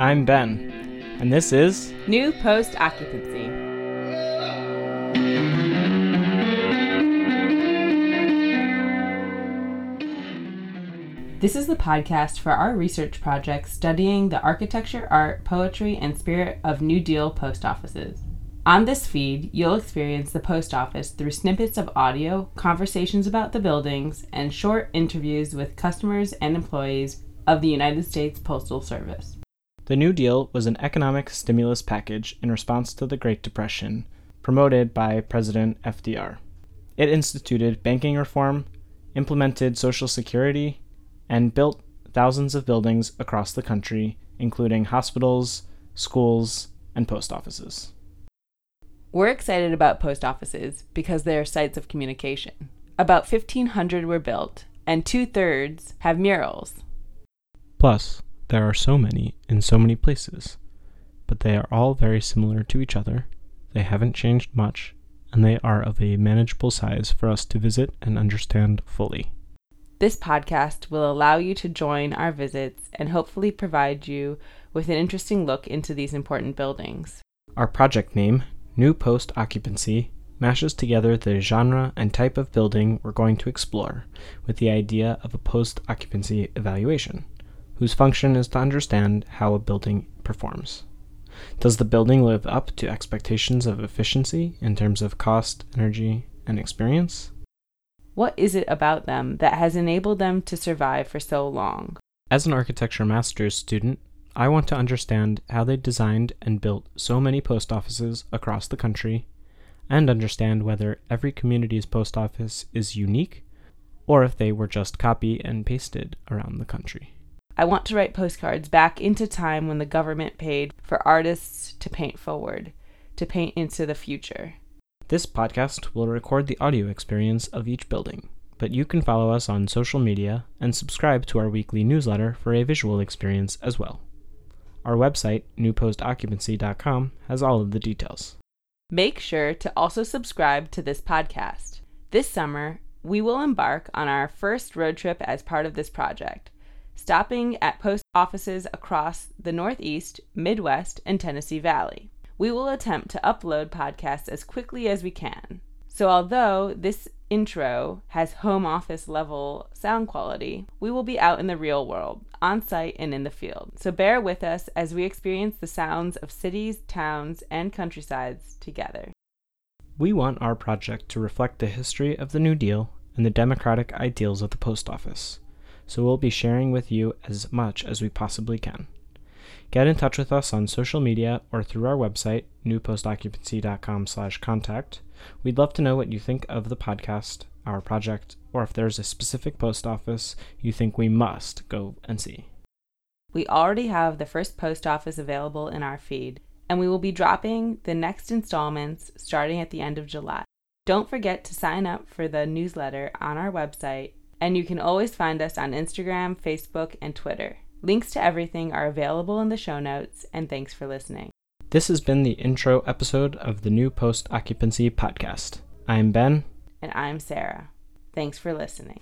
I'm Ben, and this is New Post Occupancy. This is the podcast for our research project studying the architecture, art, poetry, and spirit of New Deal post offices. On this feed, you'll experience the post office through snippets of audio, conversations about the buildings, and short interviews with customers and employees of the United States Postal Service. The New Deal was an economic stimulus package in response to the Great Depression, promoted by President FDR. It instituted banking reform, implemented Social Security, and built thousands of buildings across the country, including hospitals, schools, and post offices. We're excited about post offices because they are sites of communication. About 1,500 were built, and two thirds have murals. Plus, there are so many in so many places, but they are all very similar to each other. They haven't changed much, and they are of a manageable size for us to visit and understand fully. This podcast will allow you to join our visits and hopefully provide you with an interesting look into these important buildings. Our project name, New Post Occupancy, mashes together the genre and type of building we're going to explore with the idea of a post occupancy evaluation, whose function is to understand how a building performs. Does the building live up to expectations of efficiency in terms of cost, energy, and experience? What is it about them that has enabled them to survive for so long? As an architecture master's student, I want to understand how they designed and built so many post offices across the country, and understand whether every community's post office is unique or if they were just copy and pasted around the country. I want to write postcards back into time when the government paid for artists to paint forward, to paint into the future. This podcast will record the audio experience of each building, but you can follow us on social media and subscribe to our weekly newsletter for a visual experience as well. Our website, newpostoccupancy.com, has all of the details. Make sure to also subscribe to this podcast. This summer, we will embark on our first road trip as part of this project, stopping at post offices across the Northeast, Midwest, and Tennessee Valley we will attempt to upload podcasts as quickly as we can. So, although this intro has home office level sound quality, we will be out in the real world, on site and in the field. So, bear with us as we experience the sounds of cities, towns, and countrysides together. We want our project to reflect the history of the New Deal and the democratic ideals of the post office, so we'll be sharing with you as much as we possibly can. Get in touch with us on social media or through our website, newpostoccupancy.com slash contact. We'd love to know what you think of the podcast, our project, or if there's a specific post office you think we must go and see. We already have the first post office available in our feed, and we will be dropping the next installments starting at the end of July. Don't forget to sign up for the newsletter on our website, and you can always find us on Instagram, Facebook, and Twitter. Links to everything are available in the show notes, and thanks for listening. This has been the intro episode of the new Post Occupancy podcast. I'm Ben. And I'm Sarah. Thanks for listening.